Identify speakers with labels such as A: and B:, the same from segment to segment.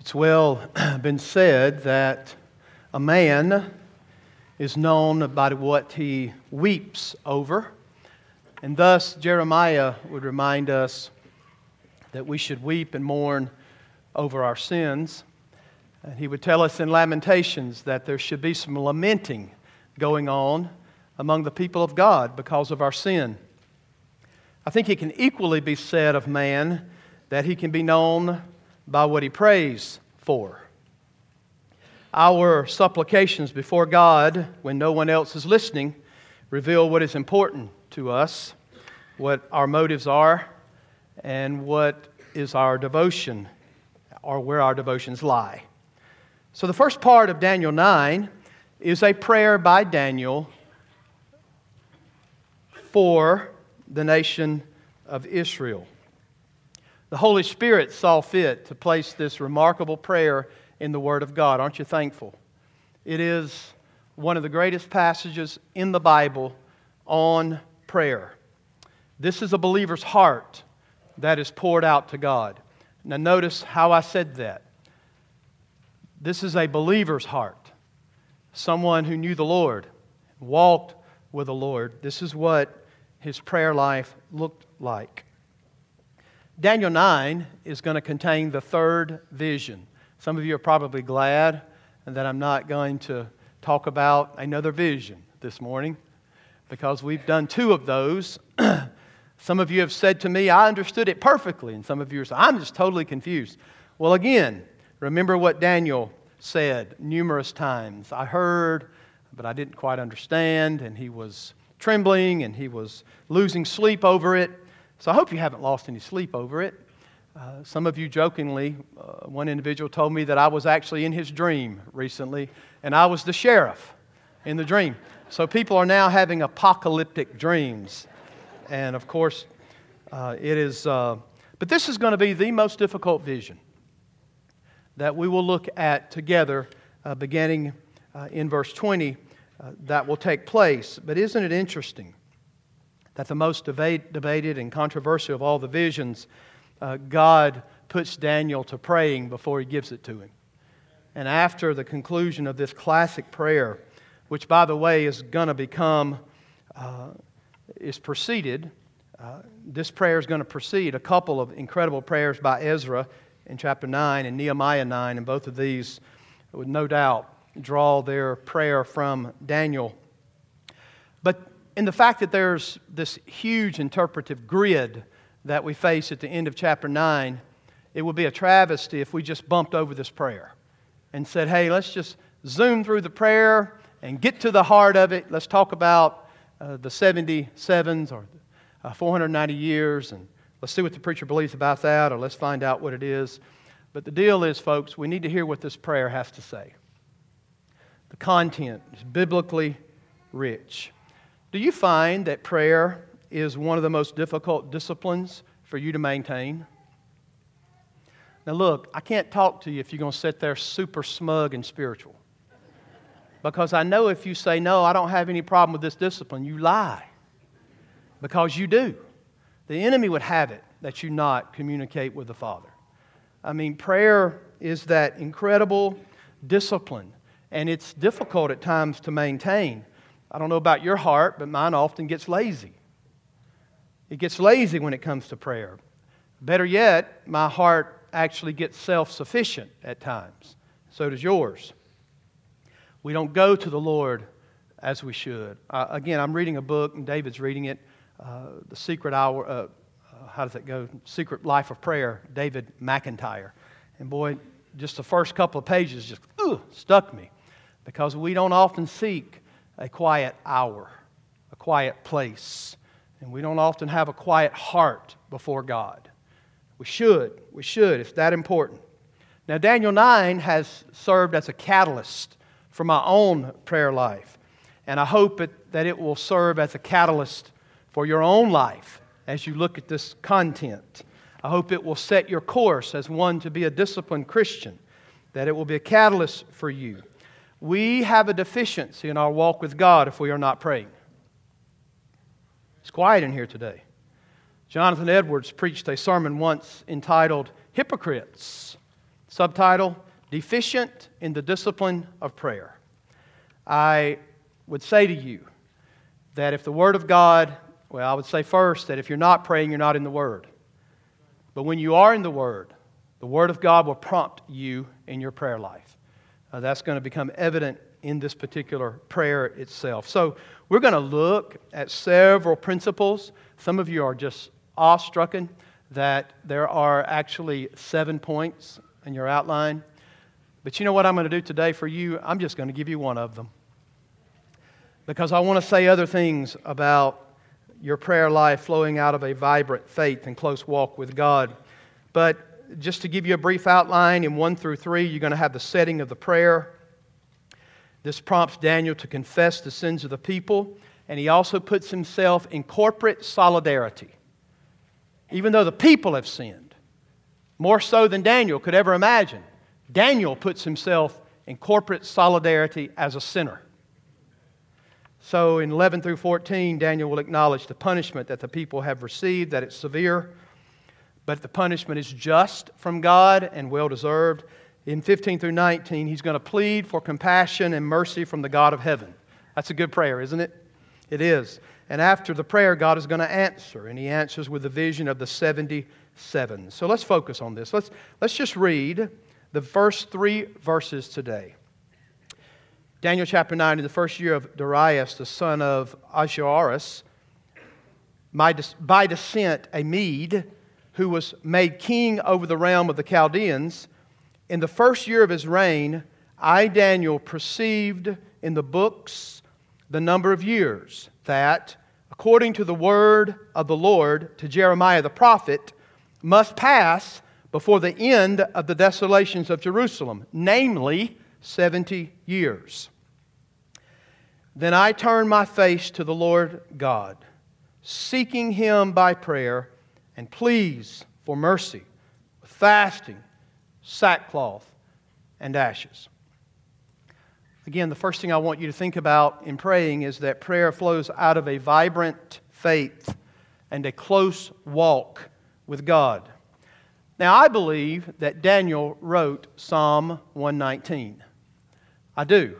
A: It's well been said that a man is known by what he weeps over. And thus, Jeremiah would remind us that we should weep and mourn over our sins. And he would tell us in Lamentations that there should be some lamenting going on among the people of God because of our sin. I think it can equally be said of man that he can be known by what he prays for. Our supplications before God, when no one else is listening, reveal what is important to us, what our motives are, and what is our devotion, or where our devotions lie. So, the first part of Daniel 9 is a prayer by Daniel for the nation of Israel. The Holy Spirit saw fit to place this remarkable prayer in the Word of God. Aren't you thankful? It is one of the greatest passages in the Bible on prayer. This is a believer's heart that is poured out to God. Now, notice how I said that. This is a believer's heart, someone who knew the Lord, walked with the Lord. This is what his prayer life looked like. Daniel 9 is going to contain the third vision. Some of you are probably glad that I'm not going to talk about another vision this morning because we've done two of those. some of you have said to me, I understood it perfectly, and some of you are saying, I'm just totally confused. Well, again, remember what Daniel said numerous times. I heard, but I didn't quite understand, and he was trembling and he was losing sleep over it. So I hope you haven't lost any sleep over it. Uh, some of you jokingly, uh, one individual told me that I was actually in his dream recently, and I was the sheriff in the dream. So people are now having apocalyptic dreams. And of course, uh, it is, uh, but this is going to be the most difficult vision that we will look at together uh, beginning uh, in verse 20 that will take place. But isn't it interesting? That the most debate, debated and controversial of all the visions, uh, God puts Daniel to praying before he gives it to him. And after the conclusion of this classic prayer, which, by the way, is going to become, uh, is preceded, uh, this prayer is going to precede a couple of incredible prayers by Ezra in chapter 9 and Nehemiah 9, and both of these would no doubt draw their prayer from Daniel. But in the fact that there's this huge interpretive grid that we face at the end of chapter 9, it would be a travesty if we just bumped over this prayer and said, hey, let's just zoom through the prayer and get to the heart of it. Let's talk about uh, the 77s or uh, 490 years and let's see what the preacher believes about that or let's find out what it is. But the deal is, folks, we need to hear what this prayer has to say. The content is biblically rich. Do you find that prayer is one of the most difficult disciplines for you to maintain? Now, look, I can't talk to you if you're going to sit there super smug and spiritual. Because I know if you say, no, I don't have any problem with this discipline, you lie. Because you do. The enemy would have it that you not communicate with the Father. I mean, prayer is that incredible discipline, and it's difficult at times to maintain. I don't know about your heart, but mine often gets lazy. It gets lazy when it comes to prayer. Better yet, my heart actually gets self sufficient at times. So does yours. We don't go to the Lord as we should. Uh, again, I'm reading a book, and David's reading it uh, The Secret Hour. Uh, uh how does it go? Secret Life of Prayer, David McIntyre. And boy, just the first couple of pages just ugh, stuck me because we don't often seek a quiet hour, a quiet place. And we don't often have a quiet heart before God. We should. We should. It's that important. Now, Daniel 9 has served as a catalyst for my own prayer life. And I hope it, that it will serve as a catalyst for your own life as you look at this content. I hope it will set your course as one to be a disciplined Christian, that it will be a catalyst for you. We have a deficiency in our walk with God if we are not praying. It's quiet in here today. Jonathan Edwards preached a sermon once entitled Hypocrites. Subtitle Deficient in the Discipline of Prayer. I would say to you that if the Word of God, well, I would say first that if you're not praying, you're not in the Word. But when you are in the Word, the Word of God will prompt you in your prayer life. Uh, that's going to become evident in this particular prayer itself. So, we're going to look at several principles. Some of you are just awestruck that there are actually seven points in your outline. But you know what I'm going to do today for you? I'm just going to give you one of them. Because I want to say other things about your prayer life flowing out of a vibrant faith and close walk with God. But just to give you a brief outline, in 1 through 3, you're going to have the setting of the prayer. This prompts Daniel to confess the sins of the people, and he also puts himself in corporate solidarity. Even though the people have sinned, more so than Daniel could ever imagine, Daniel puts himself in corporate solidarity as a sinner. So in 11 through 14, Daniel will acknowledge the punishment that the people have received, that it's severe, but the punishment is just from God and well deserved. In 15 through 19, he's going to plead for compassion and mercy from the God of heaven. That's a good prayer, isn't it? It is. And after the prayer, God is going to answer, and he answers with the vision of the 77. So let's focus on this. Let's, let's just read the first three verses today. Daniel chapter 9, in the first year of Darius, the son of Ahasuerus, by descent a Mede, who was made king over the realm of the Chaldeans, in the first year of his reign, I, Daniel, perceived in the books the number of years that, according to the word of the Lord to Jeremiah the prophet, must pass before the end of the desolations of Jerusalem, namely 70 years. Then I turned my face to the Lord God, seeking him by prayer and pleas for mercy, with fasting, sackcloth, and ashes. Again, the first thing I want you to think about in praying is that prayer flows out of a vibrant faith and a close walk with God. Now, I believe that Daniel wrote Psalm 119. I do.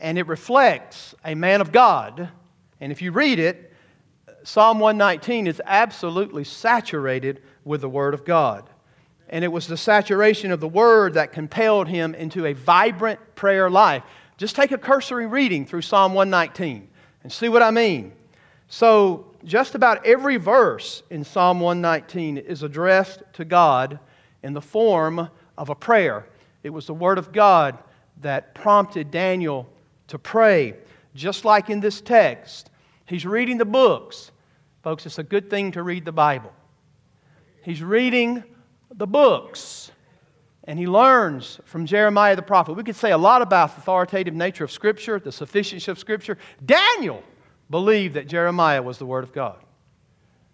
A: And it reflects a man of God. And if you read it, Psalm 119 is absolutely saturated with the Word of God. And it was the saturation of the Word that compelled him into a vibrant prayer life. Just take a cursory reading through Psalm 119 and see what I mean. So, just about every verse in Psalm 119 is addressed to God in the form of a prayer. It was the Word of God that prompted Daniel to pray, just like in this text. He's reading the books. Folks, it's a good thing to read the Bible. He's reading the books, and he learns from Jeremiah the prophet. We could say a lot about the authoritative nature of Scripture, the sufficiency of Scripture. Daniel believed that Jeremiah was the Word of God.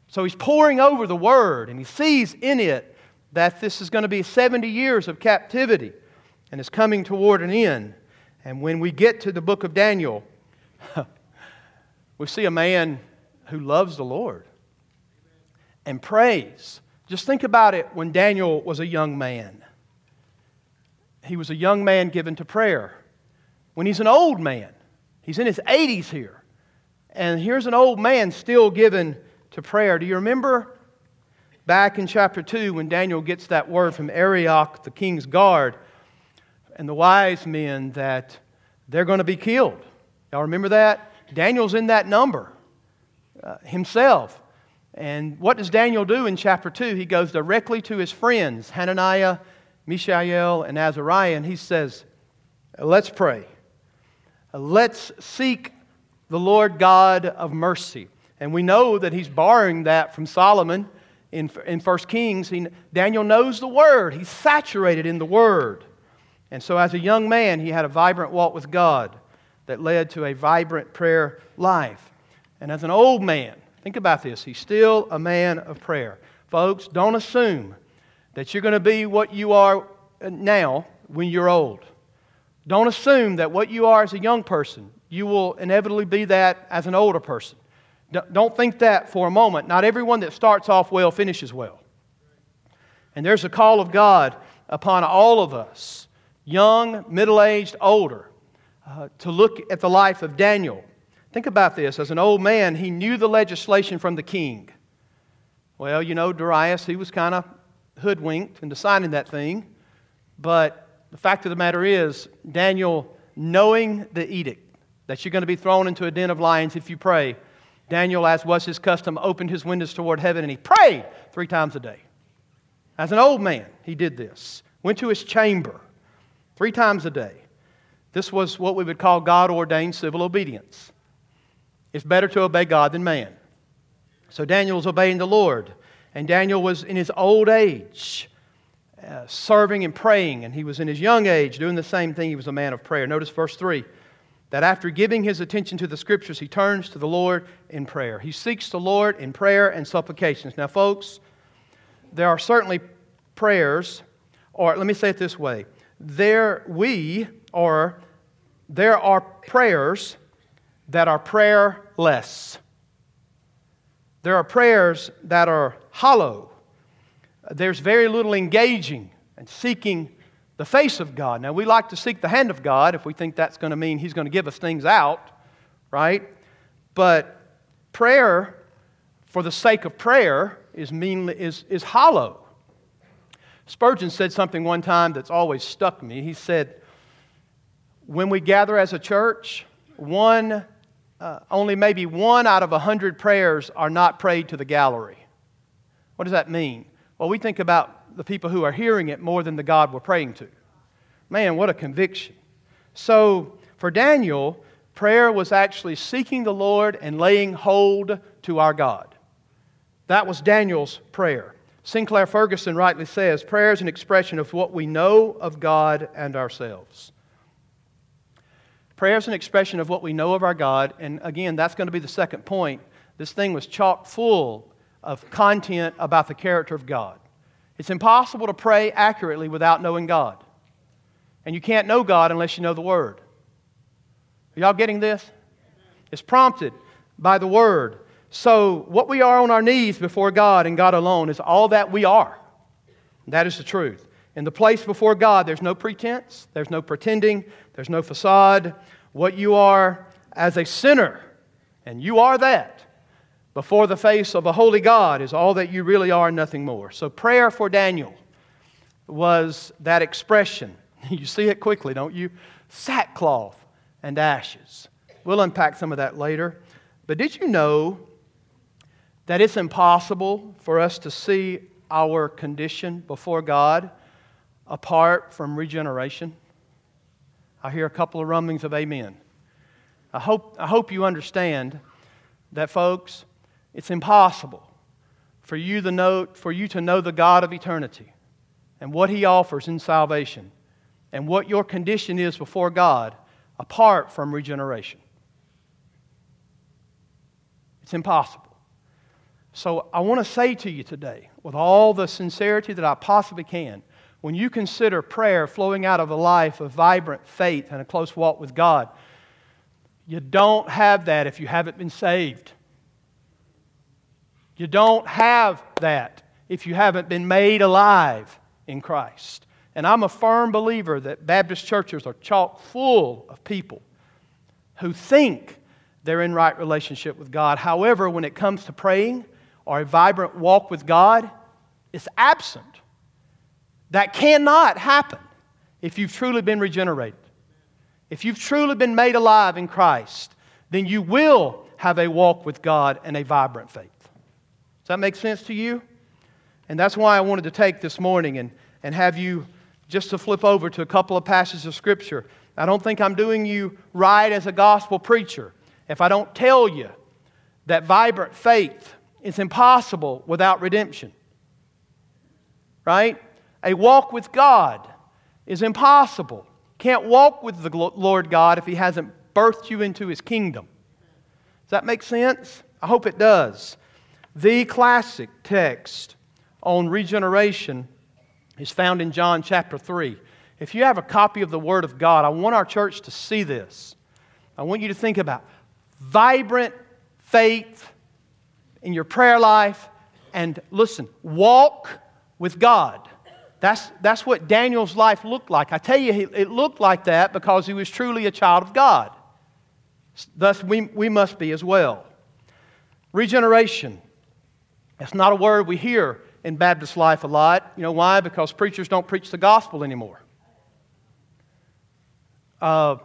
A: So he's pouring over the Word, and he sees in it that this is going to be 70 years of captivity and is coming toward an end. And when we get to the book of Daniel, we see a man who loves the Lord and prays. Just think about it when Daniel was a young man. He was a young man given to prayer. When he's an old man, he's in his 80s here. And here's an old man still given to prayer. Do you remember back in chapter 2 when Daniel gets that word from Arioch, the king's guard, and the wise men that they're going to be killed? Y'all remember that? Daniel's in that number uh, himself. And what does Daniel do in chapter 2? He goes directly to his friends, Hananiah, Mishael, and Azariah, and he says, Let's pray. Let's seek the Lord God of mercy. And we know that he's borrowing that from Solomon in, in 1 Kings. He, Daniel knows the Word, he's saturated in the Word. And so, as a young man, he had a vibrant walk with God that led to a vibrant prayer life. And as an old man, think about this, he's still a man of prayer. Folks, don't assume that you're going to be what you are now when you're old. Don't assume that what you are as a young person, you will inevitably be that as an older person. Don't think that for a moment. Not everyone that starts off well finishes well. And there's a call of God upon all of us, young, middle aged, older, uh, to look at the life of Daniel. Think about this. As an old man, he knew the legislation from the king. Well, you know, Darius, he was kind of hoodwinked in deciding that thing. But the fact of the matter is, Daniel, knowing the edict that you're going to be thrown into a den of lions if you pray, Daniel, as was his custom, opened his windows toward heaven and he prayed three times a day. As an old man, he did this. Went to his chamber three times a day. This was what we would call God ordained civil obedience. It's better to obey God than man. So Daniel was obeying the Lord. And Daniel was in his old age uh, serving and praying. And he was in his young age doing the same thing. He was a man of prayer. Notice verse 3 that after giving his attention to the scriptures, he turns to the Lord in prayer. He seeks the Lord in prayer and supplications. Now, folks, there are certainly prayers, or let me say it this way there we or there are prayers that are prayerless. There are prayers that are hollow. There's very little engaging and seeking the face of God. Now, we like to seek the hand of God if we think that's going to mean He's going to give us things out, right? But prayer, for the sake of prayer, is, mean, is, is hollow. Spurgeon said something one time that's always stuck me. He said, When we gather as a church, one, uh, only maybe one out of a hundred prayers are not prayed to the gallery. What does that mean? Well, we think about the people who are hearing it more than the God we're praying to. Man, what a conviction. So, for Daniel, prayer was actually seeking the Lord and laying hold to our God. That was Daniel's prayer. Sinclair Ferguson rightly says prayer is an expression of what we know of God and ourselves. Prayer is an expression of what we know of our God, and again, that's going to be the second point. This thing was chock full of content about the character of God. It's impossible to pray accurately without knowing God. And you can't know God unless you know the Word. Are y'all getting this? It's prompted by the Word. So, what we are on our knees before God and God alone is all that we are. That is the truth. In the place before God, there's no pretense, there's no pretending, there's no facade. What you are as a sinner, and you are that, before the face of a holy God is all that you really are, nothing more. So, prayer for Daniel was that expression. You see it quickly, don't you? Sackcloth and ashes. We'll unpack some of that later. But did you know that it's impossible for us to see our condition before God apart from regeneration? I hear a couple of rumblings of amen. I hope, I hope you understand that, folks, it's impossible for you, to know, for you to know the God of eternity and what He offers in salvation and what your condition is before God apart from regeneration. It's impossible. So I want to say to you today, with all the sincerity that I possibly can, when you consider prayer flowing out of a life of vibrant faith and a close walk with God, you don't have that if you haven't been saved. You don't have that if you haven't been made alive in Christ. And I'm a firm believer that Baptist churches are chock full of people who think they're in right relationship with God. However, when it comes to praying, or a vibrant walk with God is absent. That cannot happen if you've truly been regenerated. If you've truly been made alive in Christ, then you will have a walk with God and a vibrant faith. Does that make sense to you? And that's why I wanted to take this morning and, and have you just to flip over to a couple of passages of Scripture. I don't think I'm doing you right as a gospel preacher if I don't tell you that vibrant faith is impossible without redemption. Right? A walk with God is impossible. Can't walk with the Lord God if He hasn't birthed you into His kingdom. Does that make sense? I hope it does. The classic text on regeneration is found in John chapter 3. If you have a copy of the Word of God, I want our church to see this. I want you to think about vibrant faith in your prayer life and listen, walk with God. That's, that's what Daniel's life looked like. I tell you, it looked like that because he was truly a child of God. Thus, we, we must be as well. Regeneration. That's not a word we hear in Baptist life a lot. You know why? Because preachers don't preach the gospel anymore. Uh,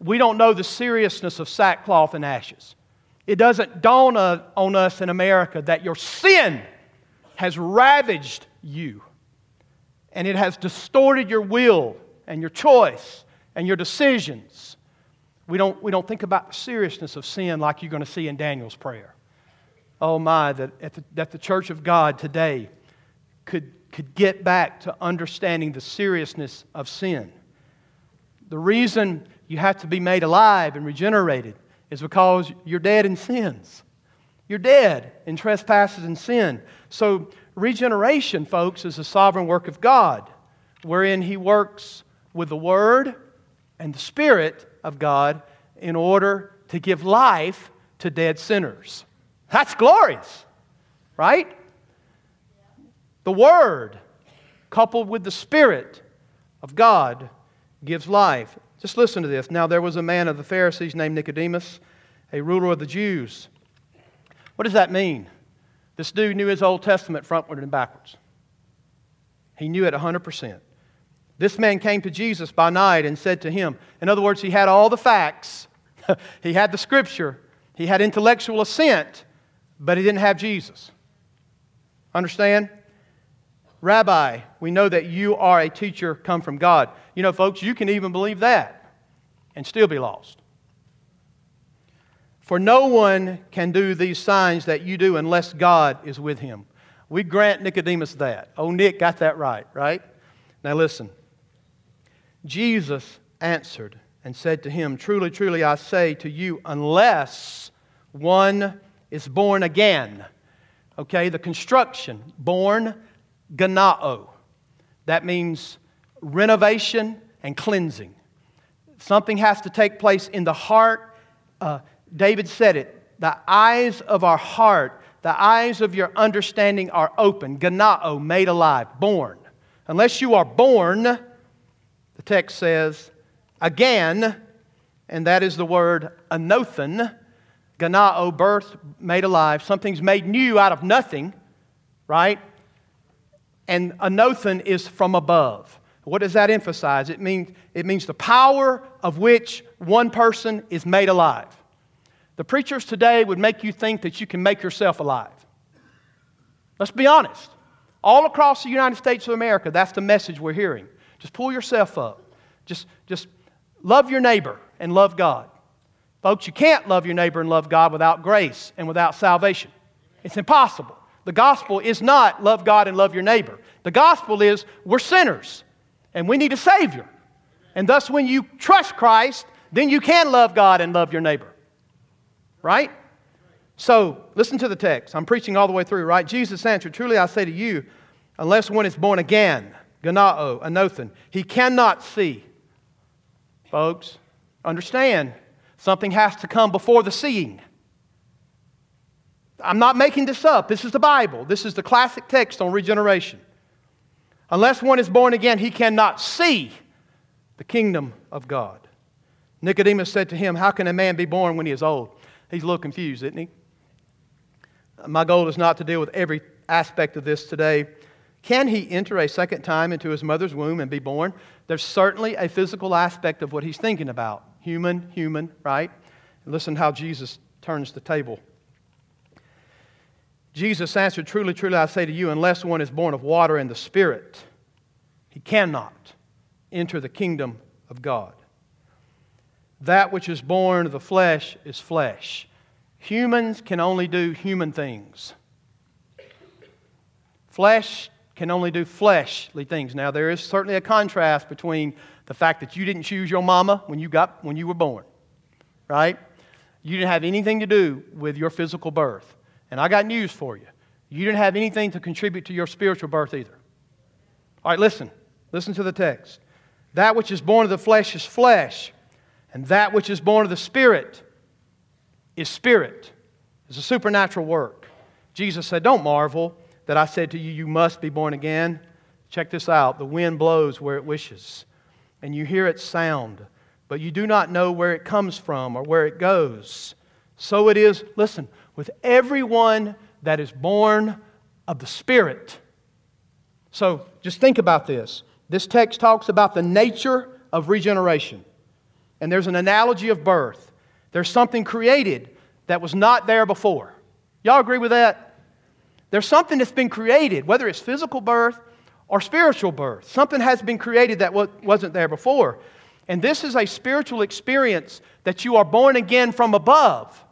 A: we don't know the seriousness of sackcloth and ashes. It doesn't dawn on us in America that your sin has ravaged you and it has distorted your will and your choice and your decisions. We don't, we don't think about the seriousness of sin like you're going to see in Daniel's prayer. Oh my, that, the, that the church of God today could, could get back to understanding the seriousness of sin. The reason you have to be made alive and regenerated is because you're dead in sins. You're dead in trespasses and sin. So, regeneration, folks, is a sovereign work of God, wherein He works with the Word and the Spirit of God in order to give life to dead sinners. That's glorious, right? The Word, coupled with the Spirit of God, gives life. Just listen to this. Now, there was a man of the Pharisees named Nicodemus, a ruler of the Jews. What does that mean? This dude knew his Old Testament frontward and backwards. He knew it 100%. This man came to Jesus by night and said to him, in other words, he had all the facts, he had the scripture, he had intellectual assent, but he didn't have Jesus. Understand? Rabbi, we know that you are a teacher come from God. You know, folks, you can even believe that and still be lost. For no one can do these signs that you do unless God is with him. We grant Nicodemus that. Oh, Nick got that right, right? Now listen. Jesus answered and said to him, Truly, truly, I say to you, unless one is born again. Okay, the construction, born gennao. That means renovation and cleansing. Something has to take place in the heart. Uh, David said it the eyes of our heart, the eyes of your understanding are open. Gennao, made alive, born. Unless you are born, the text says, again, and that is the word anothen. Gennao, birth, made alive. Something's made new out of nothing, right? and anothen is from above. What does that emphasize? It means, it means the power of which one person is made alive. The preachers today would make you think that you can make yourself alive. Let's be honest. All across the United States of America, that's the message we're hearing. Just pull yourself up. Just, just love your neighbor and love God. Folks, you can't love your neighbor and love God without grace and without salvation. It's impossible. The gospel is not love God and love your neighbor. The gospel is we're sinners and we need a Savior. And thus, when you trust Christ, then you can love God and love your neighbor. Right? So, listen to the text. I'm preaching all the way through, right? Jesus answered, Truly I say to you, unless one is born again, gennao, anothen, he cannot see. Folks, understand, something has to come before the seeing. I'm not making this up. This is the Bible. This is the classic text on regeneration. Unless one is born again, he cannot see the kingdom of God. Nicodemus said to him, How can a man be born when he is old? He's a little confused, isn't he? My goal is not to deal with every aspect of this today. Can he enter a second time into his mother's womb and be born? There's certainly a physical aspect of what he's thinking about. Human, human, right? listen how Jesus turns the table. Jesus answered, Truly, truly, I say to you, unless one is born of water and the Spirit, he cannot enter the kingdom of God. That which is born of the flesh is flesh. Humans can only do human things. Flesh can only do fleshly things. Now, there is certainly a contrast between the fact that you didn't choose your mama when you, got, when you were born, right? You didn't have anything to do with your physical birth. And I got news for you. You didn't have anything to contribute to your spiritual birth either. All right, listen. Listen to the text. That which is born of the flesh is flesh, and that which is born of the spirit is spirit. It's a supernatural work. Jesus said, Don't marvel that I said to you, You must be born again. Check this out the wind blows where it wishes, and you hear its sound, but you do not know where it comes from or where it goes. So it is, listen, with everyone that is born of the Spirit. So just think about this. This text talks about the nature of regeneration. And there's an analogy of birth. There's something created that was not there before. Y'all agree with that? There's something that's been created, whether it's physical birth or spiritual birth. Something has been created that wasn't there before. And this is a spiritual experience that you are born again from above.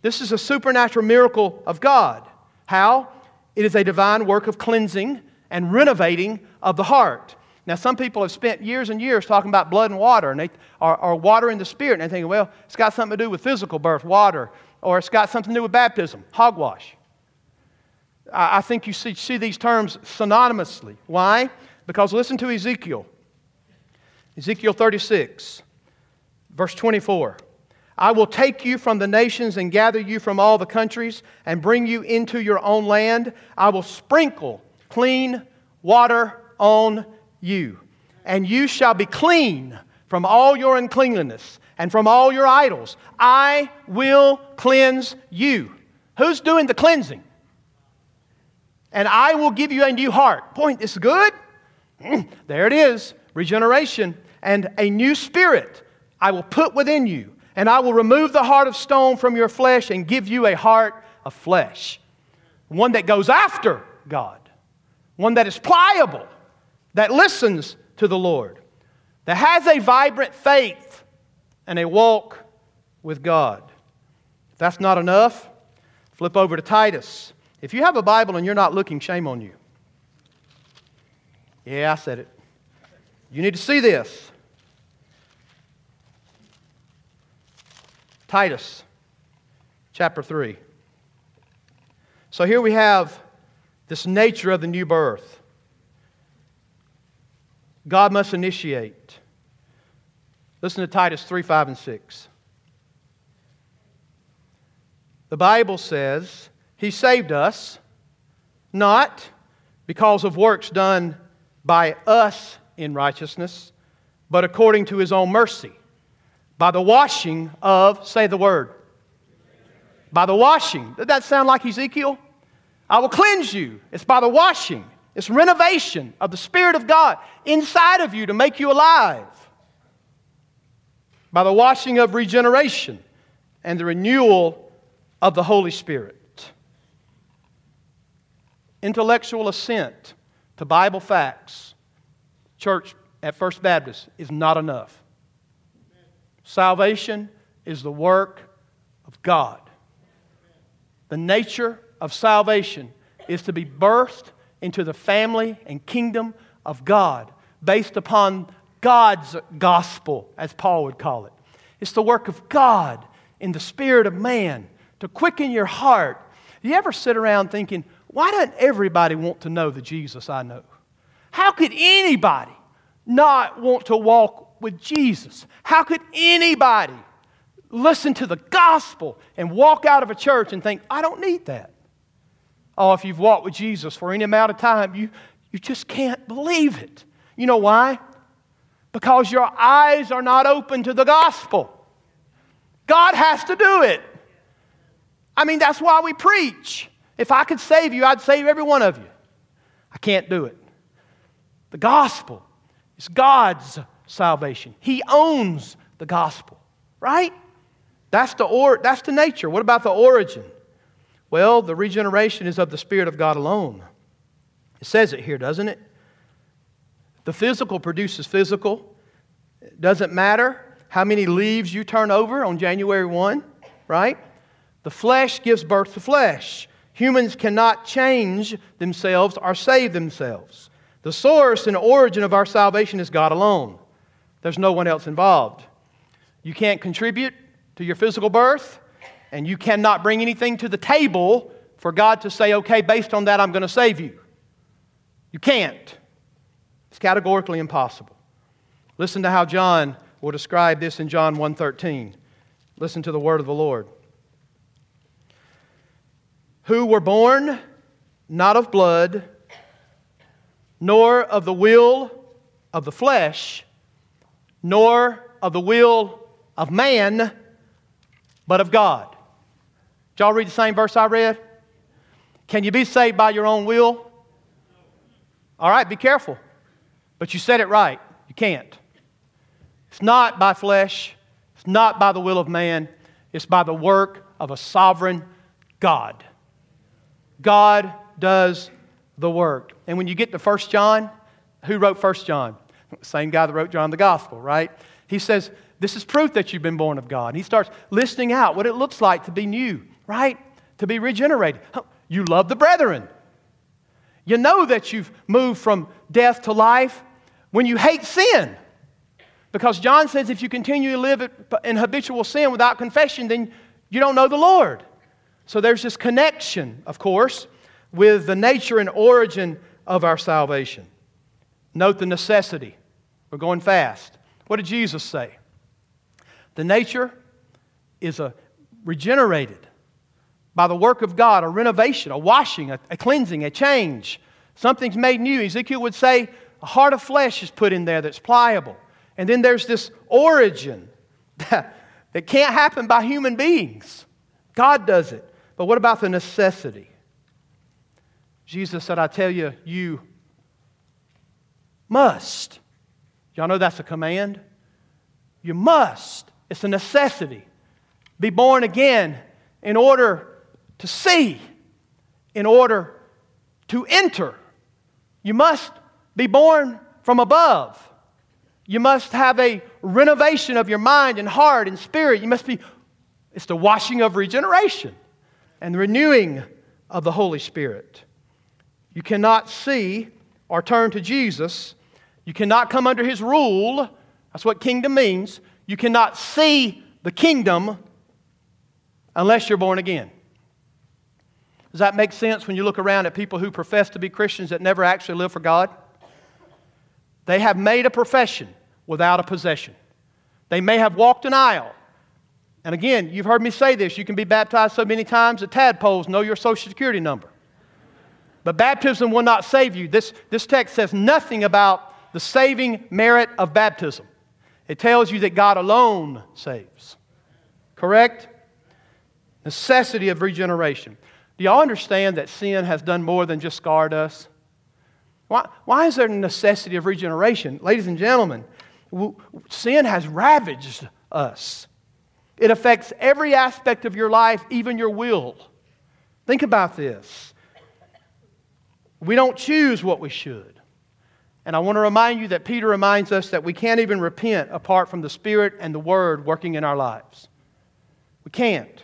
A: This is a supernatural miracle of God. How? It is a divine work of cleansing and renovating of the heart. Now, some people have spent years and years talking about blood and water, and they are, are water in the spirit, and they're thinking, well, it's got something to do with physical birth, water, or it's got something to do with baptism, hogwash. I, I think you see, see these terms synonymously. Why? Because listen to Ezekiel. Ezekiel 36, verse 24. I will take you from the nations and gather you from all the countries and bring you into your own land. I will sprinkle clean water on you, and you shall be clean from all your uncleanliness and from all your idols. I will cleanse you. Who's doing the cleansing? And I will give you a new heart. Point, this is good. Mm, there it is regeneration and a new spirit I will put within you. And I will remove the heart of stone from your flesh and give you a heart of flesh. One that goes after God, one that is pliable, that listens to the Lord, that has a vibrant faith and a walk with God. If that's not enough, flip over to Titus. If you have a Bible and you're not looking, shame on you. Yeah, I said it. You need to see this. Titus chapter 3. So here we have this nature of the new birth. God must initiate. Listen to Titus 3 5 and 6. The Bible says, He saved us not because of works done by us in righteousness, but according to His own mercy, by the washing of, say the word, by the washing. Did that sound like Ezekiel? I will cleanse you. It's by the washing it's renovation of the Spirit of God inside of you to make you alive by the washing of regeneration and the renewal of the Holy Spirit. Intellectual assent to Bible facts, church at First Baptist, is not enough. Salvation is the work of God. The nature of salvation is to be birthed into the family and kingdom of God based upon God's gospel, as Paul would call it. It's the work of God in the spirit of man to quicken your heart. Do you ever sit around thinking, why doesn't everybody want to know the Jesus I know? How could anybody not want to walk with Jesus? How could anybody listen to the gospel and walk out of a church and think, I don't need that? Oh, if you've walked with Jesus for any amount of time, you, you just can't believe it. You know why? Because your eyes are not open to the gospel. God has to do it. I mean, that's why we preach. If I could save you, I'd save every one of you. I can't do it. The gospel is God's salvation. He owns the gospel, right? That's the, or, that's the nature. What about the origin? Well, the regeneration is of the Spirit of God alone. It says it here, doesn't it? The physical produces physical. It doesn't matter how many leaves you turn over on January 1, right? The flesh gives birth to flesh. Humans cannot change themselves or save themselves. The source and origin of our salvation is God alone. There's no one else involved. You can't contribute to your physical birth and you cannot bring anything to the table for God to say, okay, based on that, I'm going to save you. You can't. It's categorically impossible. Listen to how John will describe this in John 1:13. Listen to the word of the Lord. Who were born not of blood, nor of the will of the flesh, nor of the will of man, but of God. Did y'all read the same verse I read? Can you be saved by your own will? All right, be careful. But you said it right. You can't. It's not by flesh, it's not by the will of man, it's by the work of a sovereign God. God does the work. And when you get to 1 John, who wrote 1 John? Same guy that wrote John the Gospel, right? He says, This is proof that you've been born of God. And he starts listing out what it looks like to be new, right? To be regenerated. You love the brethren. You know that you've moved from death to life when you hate sin. Because John says if you continue to live in habitual sin without confession, then you don't know the Lord. So there's this connection, of course, with the nature and origin of our salvation. Note the necessity. We're going fast. What did Jesus say? The nature is a regenerated by the work of God, a renovation, a washing, a, a cleansing, a change. Something's made new. Ezekiel would say a heart of flesh is put in there that's pliable. And then there's this origin that, that can't happen by human beings. God does it. But what about the necessity? Jesus said, I tell you, you must. Y'all know that's a command? You must. It's a necessity. Be born again in order to see, in order to enter. You must be born from above. You must have a renovation of your mind and heart and spirit. You must be, it's the washing of regeneration and the renewing of the Holy Spirit. You cannot see or turn to Jesus. You cannot come under his rule. That's what kingdom means. You cannot see the kingdom unless you're born again. Does that make sense when you look around at people who profess to be Christians that never actually live for God? They have made a profession without a possession. They may have walked an aisle. And again, you've heard me say this you can be baptized so many times that tadpoles know your social security number. But baptism will not save you. This, this text says nothing about the saving merit of baptism. It tells you that God alone saves. Correct? Necessity of regeneration. Do y'all understand that sin has done more than just scarred us? Why, why is there a necessity of regeneration? Ladies and gentlemen, sin has ravaged us. It affects every aspect of your life, even your will. Think about this. We don't choose what we should. And I want to remind you that Peter reminds us that we can't even repent apart from the Spirit and the Word working in our lives. We can't.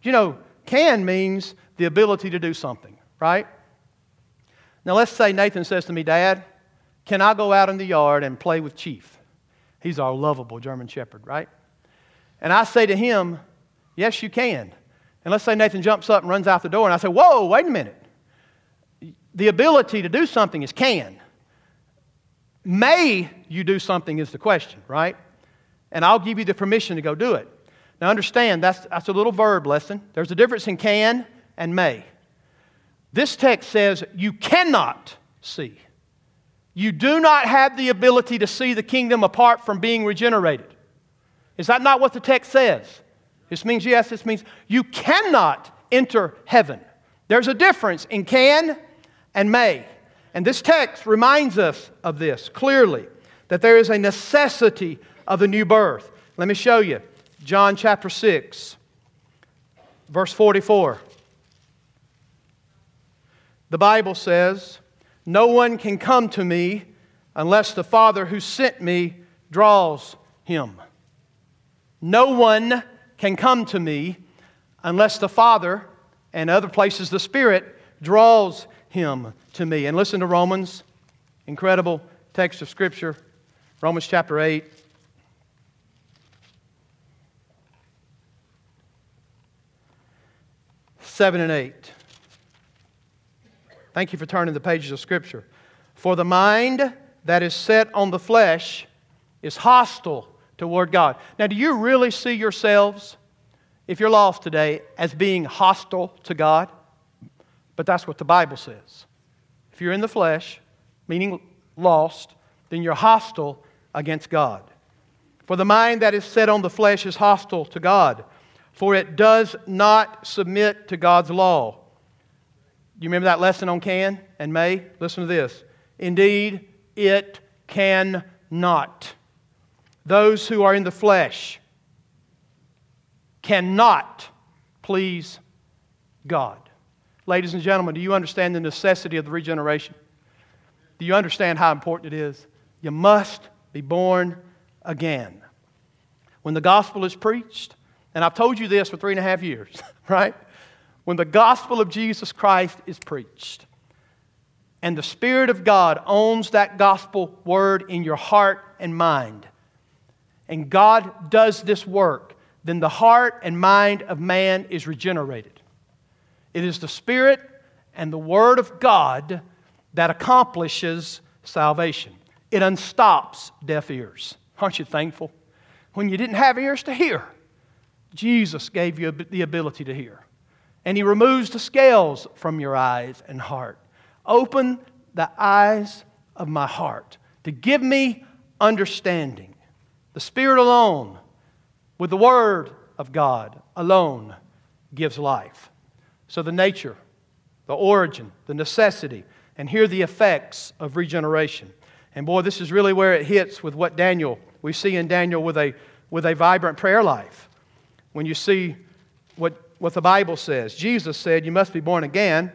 A: You know, can means the ability to do something, right? Now, let's say Nathan says to me, Dad, can I go out in the yard and play with Chief? He's our lovable German Shepherd, right? And I say to him, Yes, you can. And let's say Nathan jumps up and runs out the door, and I say, Whoa, wait a minute. The ability to do something is can. May you do something is the question, right? And I'll give you the permission to go do it. Now, understand, that's, that's a little verb lesson. There's a difference in can and may. This text says you cannot see. You do not have the ability to see the kingdom apart from being regenerated. Is that not what the text says? This means, yes, this means you cannot enter heaven. There's a difference in can and may. And this text reminds us of this clearly that there is a necessity of the new birth. Let me show you. John chapter 6, verse 44. The Bible says, No one can come to me unless the Father who sent me draws him. No one can come to me unless the Father and other places the Spirit draws him to me. And listen to Romans, incredible text of Scripture, Romans chapter 8. 7 and 8. Thank you for turning the pages of Scripture. For the mind that is set on the flesh is hostile toward God. Now, do you really see yourselves, if you're lost today, as being hostile to God? But that's what the Bible says. If you're in the flesh, meaning lost, then you're hostile against God. For the mind that is set on the flesh is hostile to God, for it does not submit to God's law. You remember that lesson on can and may? Listen to this. Indeed, it cannot. Those who are in the flesh cannot please God. Ladies and gentlemen, do you understand the necessity of the regeneration? Do you understand how important it is? You must be born again. When the gospel is preached, and I've told you this for three and a half years, right? When the gospel of Jesus Christ is preached, and the Spirit of God owns that gospel word in your heart and mind, and God does this work, then the heart and mind of man is regenerated. It is the Spirit and the Word of God that accomplishes salvation. It unstops deaf ears. Aren't you thankful? When you didn't have ears to hear, Jesus gave you the ability to hear. And He removes the scales from your eyes and heart. Open the eyes of my heart to give me understanding. The Spirit alone, with the Word of God alone, gives life. So, the nature, the origin, the necessity, and here the effects of regeneration. And boy, this is really where it hits with what Daniel, we see in Daniel with a, with a vibrant prayer life. When you see what, what the Bible says, Jesus said, You must be born again.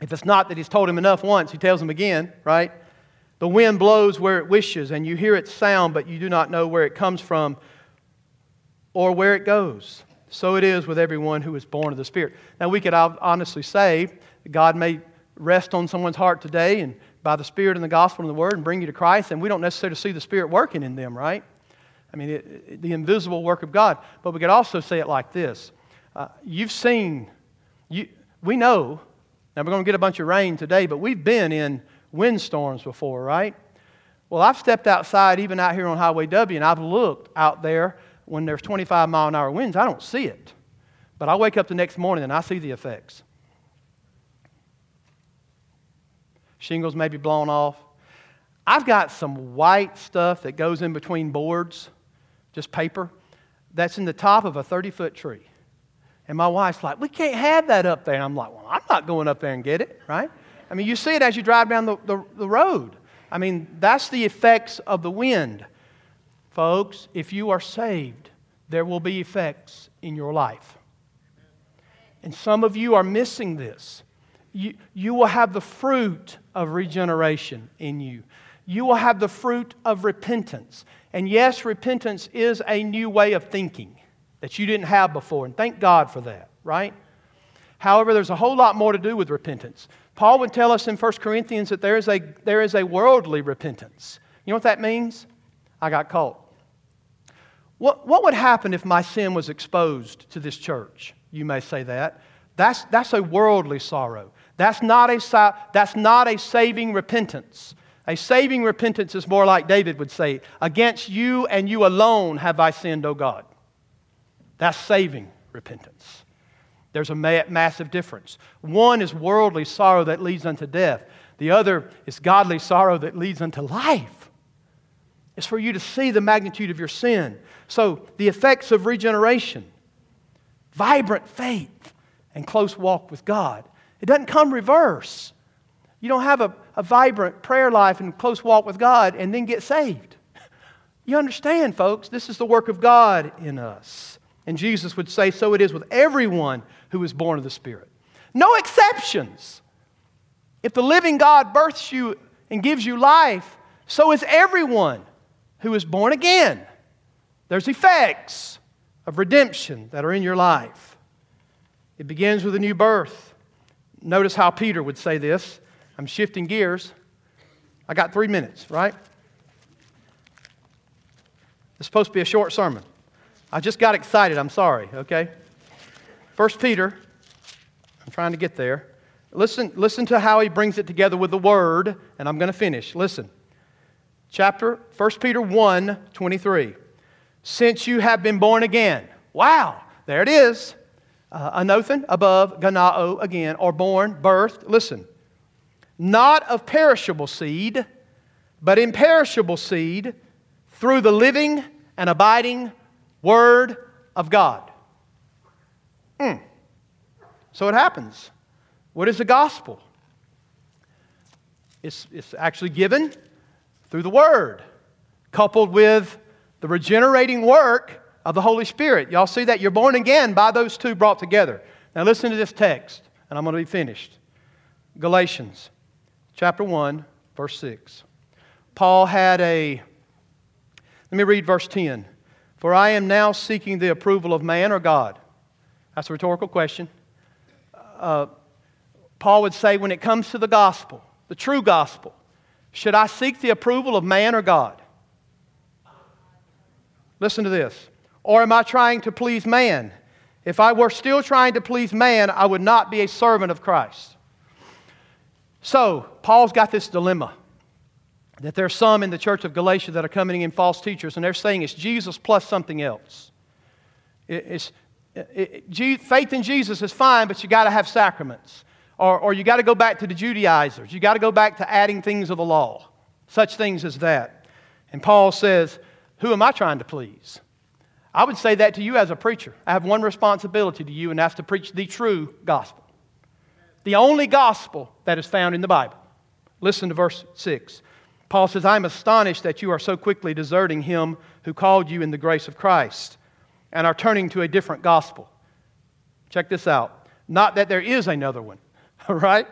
A: If it's not that he's told him enough once, he tells him again, right? The wind blows where it wishes, and you hear its sound, but you do not know where it comes from or where it goes. So it is with everyone who is born of the Spirit. Now, we could honestly say God may rest on someone's heart today and by the Spirit and the gospel and the Word and bring you to Christ, and we don't necessarily see the Spirit working in them, right? I mean, it, it, the invisible work of God. But we could also say it like this uh, You've seen, you, we know, now we're going to get a bunch of rain today, but we've been in windstorms before, right? Well, I've stepped outside, even out here on Highway W, and I've looked out there when there's 25 mile an hour winds, I don't see it. But I wake up the next morning and I see the effects. Shingles may be blown off. I've got some white stuff that goes in between boards, just paper, that's in the top of a 30 foot tree. And my wife's like, we can't have that up there. And I'm like, well, I'm not going up there and get it, right? I mean, you see it as you drive down the, the, the road. I mean, that's the effects of the wind. Folks, if you are saved, there will be effects in your life. And some of you are missing this. You, you will have the fruit of regeneration in you. You will have the fruit of repentance. And yes, repentance is a new way of thinking that you didn't have before. And thank God for that, right? However, there's a whole lot more to do with repentance. Paul would tell us in 1 Corinthians that there is a, there is a worldly repentance. You know what that means? I got caught. What, what would happen if my sin was exposed to this church? You may say that. That's, that's a worldly sorrow. That's not, a, that's not a saving repentance. A saving repentance is more like David would say, Against you and you alone have I sinned, O God. That's saving repentance. There's a ma- massive difference. One is worldly sorrow that leads unto death, the other is godly sorrow that leads unto life. It's for you to see the magnitude of your sin. So, the effects of regeneration, vibrant faith, and close walk with God. It doesn't come reverse. You don't have a, a vibrant prayer life and close walk with God and then get saved. You understand, folks, this is the work of God in us. And Jesus would say, So it is with everyone who is born of the Spirit. No exceptions. If the living God births you and gives you life, so is everyone who is born again. There's effects of redemption that are in your life. It begins with a new birth. Notice how Peter would say this. I'm shifting gears. I got three minutes, right? It's supposed to be a short sermon. I just got excited. I'm sorry, okay? First Peter, I'm trying to get there. Listen, listen to how he brings it together with the word, and I'm going to finish. Listen chapter 1 Peter 1 23. Since you have been born again. Wow, there it is. Uh, anothen above, gennao again, or born, birthed. Listen. Not of perishable seed, but imperishable seed through the living and abiding Word of God. Mm. So it happens. What is the gospel? It's, it's actually given through the Word, coupled with the regenerating work of the Holy Spirit. Y'all see that? You're born again by those two brought together. Now listen to this text, and I'm going to be finished. Galatians chapter 1, verse 6. Paul had a, let me read verse 10. For I am now seeking the approval of man or God. That's a rhetorical question. Uh, Paul would say, when it comes to the gospel, the true gospel, should I seek the approval of man or God? Listen to this. Or am I trying to please man? If I were still trying to please man, I would not be a servant of Christ. So, Paul's got this dilemma that there's some in the church of Galatia that are coming in false teachers, and they're saying it's Jesus plus something else. It's, it, it, faith in Jesus is fine, but you got to have sacraments. Or, or you got to go back to the Judaizers. You got to go back to adding things of the law, such things as that. And Paul says, Who am I trying to please? I would say that to you as a preacher. I have one responsibility to you, and that's to preach the true gospel. The only gospel that is found in the Bible. Listen to verse 6. Paul says, I am astonished that you are so quickly deserting him who called you in the grace of Christ and are turning to a different gospel. Check this out. Not that there is another one, all right?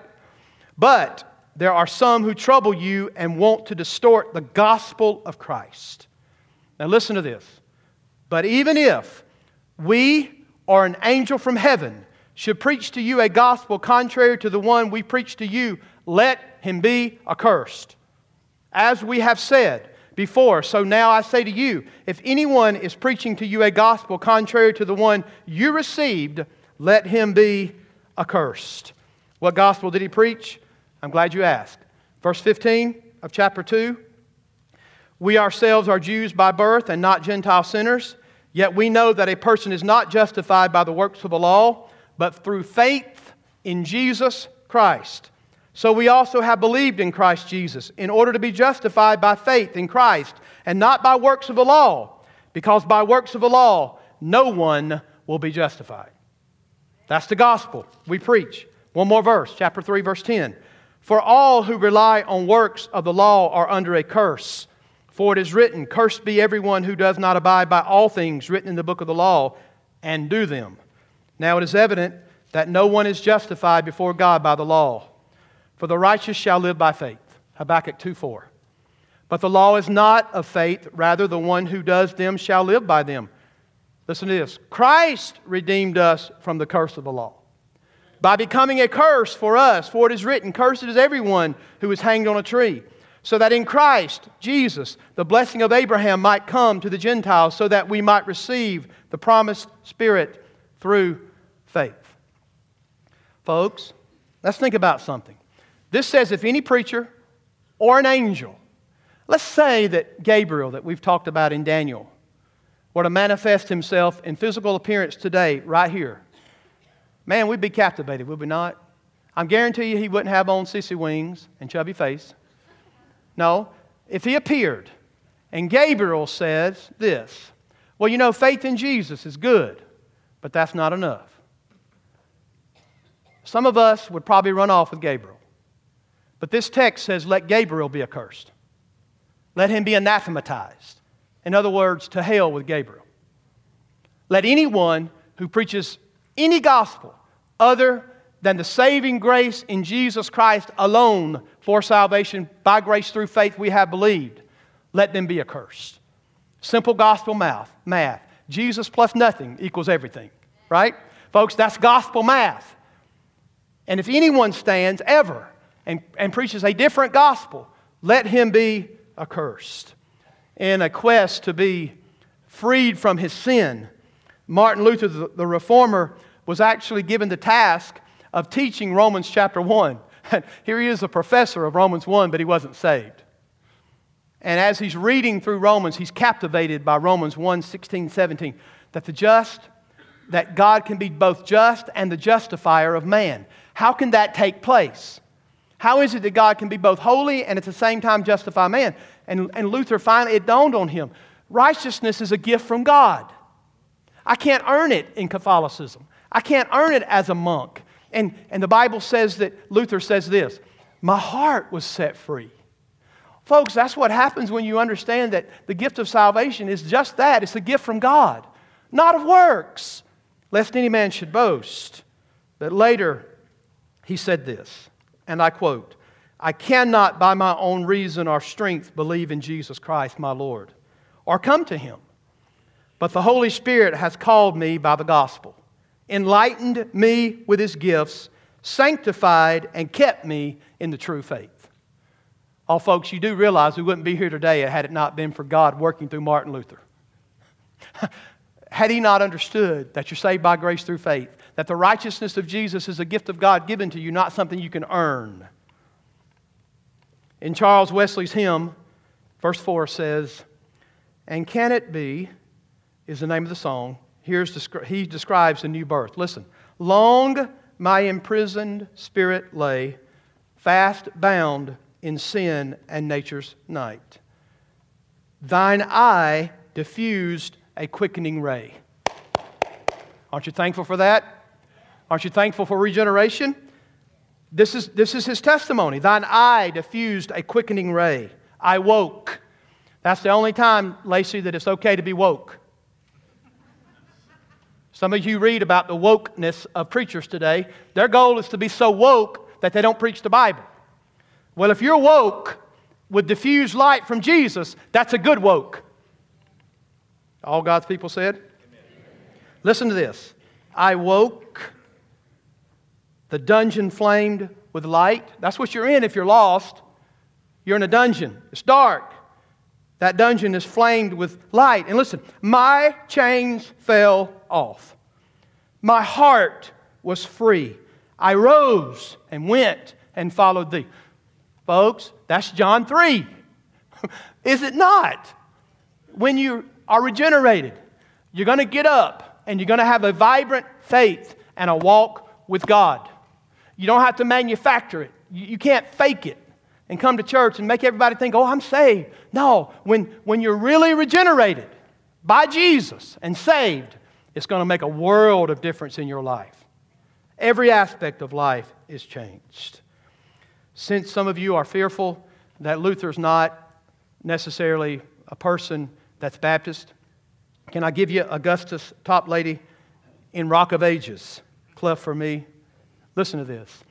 A: But there are some who trouble you and want to distort the gospel of Christ. Now, listen to this. But even if we or an angel from heaven should preach to you a gospel contrary to the one we preach to you, let him be accursed. As we have said before, so now I say to you if anyone is preaching to you a gospel contrary to the one you received, let him be accursed. What gospel did he preach? I'm glad you asked. Verse 15 of chapter 2 We ourselves are Jews by birth and not Gentile sinners, yet we know that a person is not justified by the works of the law, but through faith in Jesus Christ. So we also have believed in Christ Jesus in order to be justified by faith in Christ and not by works of the law, because by works of the law no one will be justified. That's the gospel we preach. One more verse, chapter 3, verse 10. For all who rely on works of the law are under a curse. For it is written, Cursed be everyone who does not abide by all things written in the book of the law and do them. Now it is evident that no one is justified before God by the law. For the righteous shall live by faith. Habakkuk 2 4. But the law is not of faith, rather, the one who does them shall live by them. Listen to this Christ redeemed us from the curse of the law by becoming a curse for us, for it is written, Cursed is everyone who is hanged on a tree. So that in Christ, Jesus, the blessing of Abraham might come to the Gentiles, so that we might receive the promised Spirit through faith. Folks, let's think about something. This says if any preacher or an angel, let's say that Gabriel, that we've talked about in Daniel, were to manifest himself in physical appearance today, right here, man, we'd be captivated, would we not? I guarantee you he wouldn't have on sissy wings and chubby face. No, if he appeared and Gabriel says this, well, you know, faith in Jesus is good, but that's not enough. Some of us would probably run off with Gabriel. But this text says, let Gabriel be accursed. Let him be anathematized. In other words, to hell with Gabriel. Let anyone who preaches any gospel other than the saving grace in Jesus Christ alone for salvation by grace through faith we have believed, let them be accursed. Simple gospel math. Math. Jesus plus nothing equals everything, right? Folks, that's gospel math. And if anyone stands ever and, and preaches a different gospel, let him be accursed. In a quest to be freed from his sin, Martin Luther, the, the reformer, was actually given the task of teaching Romans chapter 1. Here he is, a professor of Romans 1, but he wasn't saved. And as he's reading through Romans, he's captivated by Romans 1 16, 17, that the just, that God can be both just and the justifier of man. How can that take place? How is it that God can be both holy and at the same time justify man? And, and Luther finally, it dawned on him righteousness is a gift from God. I can't earn it in Catholicism, I can't earn it as a monk. And, and the Bible says that Luther says this My heart was set free. Folks, that's what happens when you understand that the gift of salvation is just that it's a gift from God, not of works, lest any man should boast. But later, he said this, and I quote I cannot by my own reason or strength believe in Jesus Christ, my Lord, or come to him. But the Holy Spirit has called me by the gospel, enlightened me with his gifts, sanctified, and kept me in the true faith. All folks, you do realize we wouldn't be here today had it not been for God working through Martin Luther. had he not understood that you're saved by grace through faith, that the righteousness of Jesus is a gift of God given to you, not something you can earn. In Charles Wesley's hymn, verse 4 says, And can it be, is the name of the song. Here's, he describes a new birth. Listen. Long my imprisoned spirit lay, fast bound in sin and nature's night. Thine eye diffused a quickening ray. Aren't you thankful for that? Aren't you thankful for regeneration? This is, this is his testimony. Thine eye diffused a quickening ray. I woke. That's the only time, Lacey, that it's okay to be woke. Some of you read about the wokeness of preachers today. Their goal is to be so woke that they don't preach the Bible. Well, if you're woke with diffused light from Jesus, that's a good woke. All God's people said? Amen. Listen to this. I woke, the dungeon flamed with light. That's what you're in if you're lost. You're in a dungeon, it's dark. That dungeon is flamed with light. And listen, my chains fell off. My heart was free. I rose and went and followed thee. Folks, that's John 3. Is it not? When you are regenerated, you're going to get up and you're going to have a vibrant faith and a walk with God. You don't have to manufacture it, you can't fake it and come to church and make everybody think, oh, I'm saved. No, when, when you're really regenerated by Jesus and saved, it's going to make a world of difference in your life. Every aspect of life is changed. Since some of you are fearful that Luther's not necessarily a person that's Baptist, can I give you Augustus Toplady in Rock of Ages? Clef for me. Listen to this.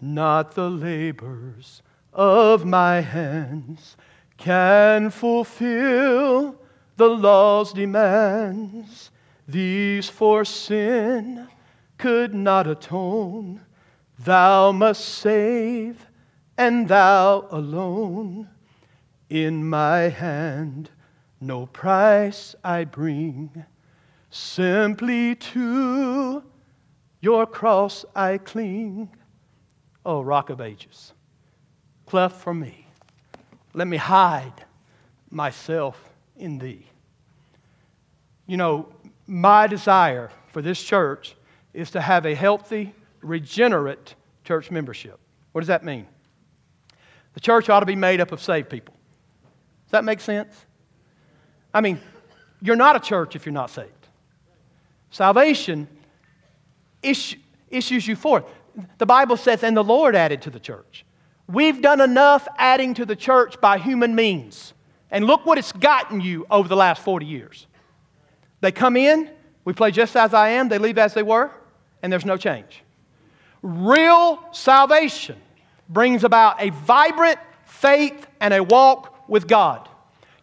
A: Not the labors of my hands can fulfill the law's demands. These for sin could not atone. Thou must save and thou alone. In my hand no price I bring, simply to your cross I cling. Oh, rock of ages, cleft for me, let me hide myself in thee. You know, my desire for this church is to have a healthy, regenerate church membership. What does that mean? The church ought to be made up of saved people. Does that make sense? I mean, you're not a church if you're not saved. Salvation issues you forth. The Bible says, and the Lord added to the church. We've done enough adding to the church by human means. And look what it's gotten you over the last 40 years. They come in, we play just as I am, they leave as they were, and there's no change. Real salvation brings about a vibrant faith and a walk with God.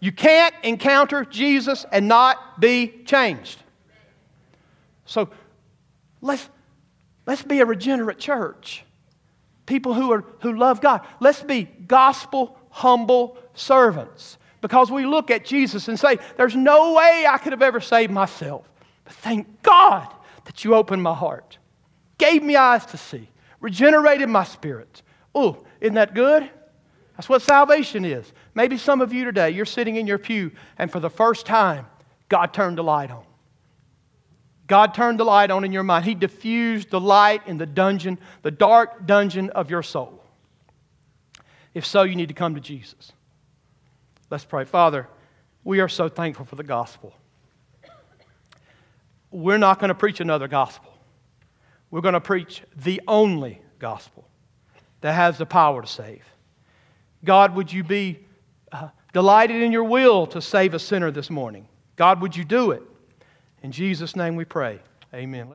A: You can't encounter Jesus and not be changed. So let's, let's be a regenerate church. People who, are, who love God. Let's be gospel humble servants. Because we look at Jesus and say, There's no way I could have ever saved myself. But thank God that you opened my heart, gave me eyes to see, regenerated my spirit, Oh, isn't that good? That's what salvation is. Maybe some of you today, you're sitting in your pew, and for the first time, God turned the light on. God turned the light on in your mind. He diffused the light in the dungeon, the dark dungeon of your soul. If so, you need to come to Jesus. Let's pray. Father, we are so thankful for the gospel. We're not going to preach another gospel. We're going to preach the only gospel that has the power to save. God, would you be uh, delighted in your will to save a sinner this morning? God, would you do it? In Jesus' name we pray. Amen.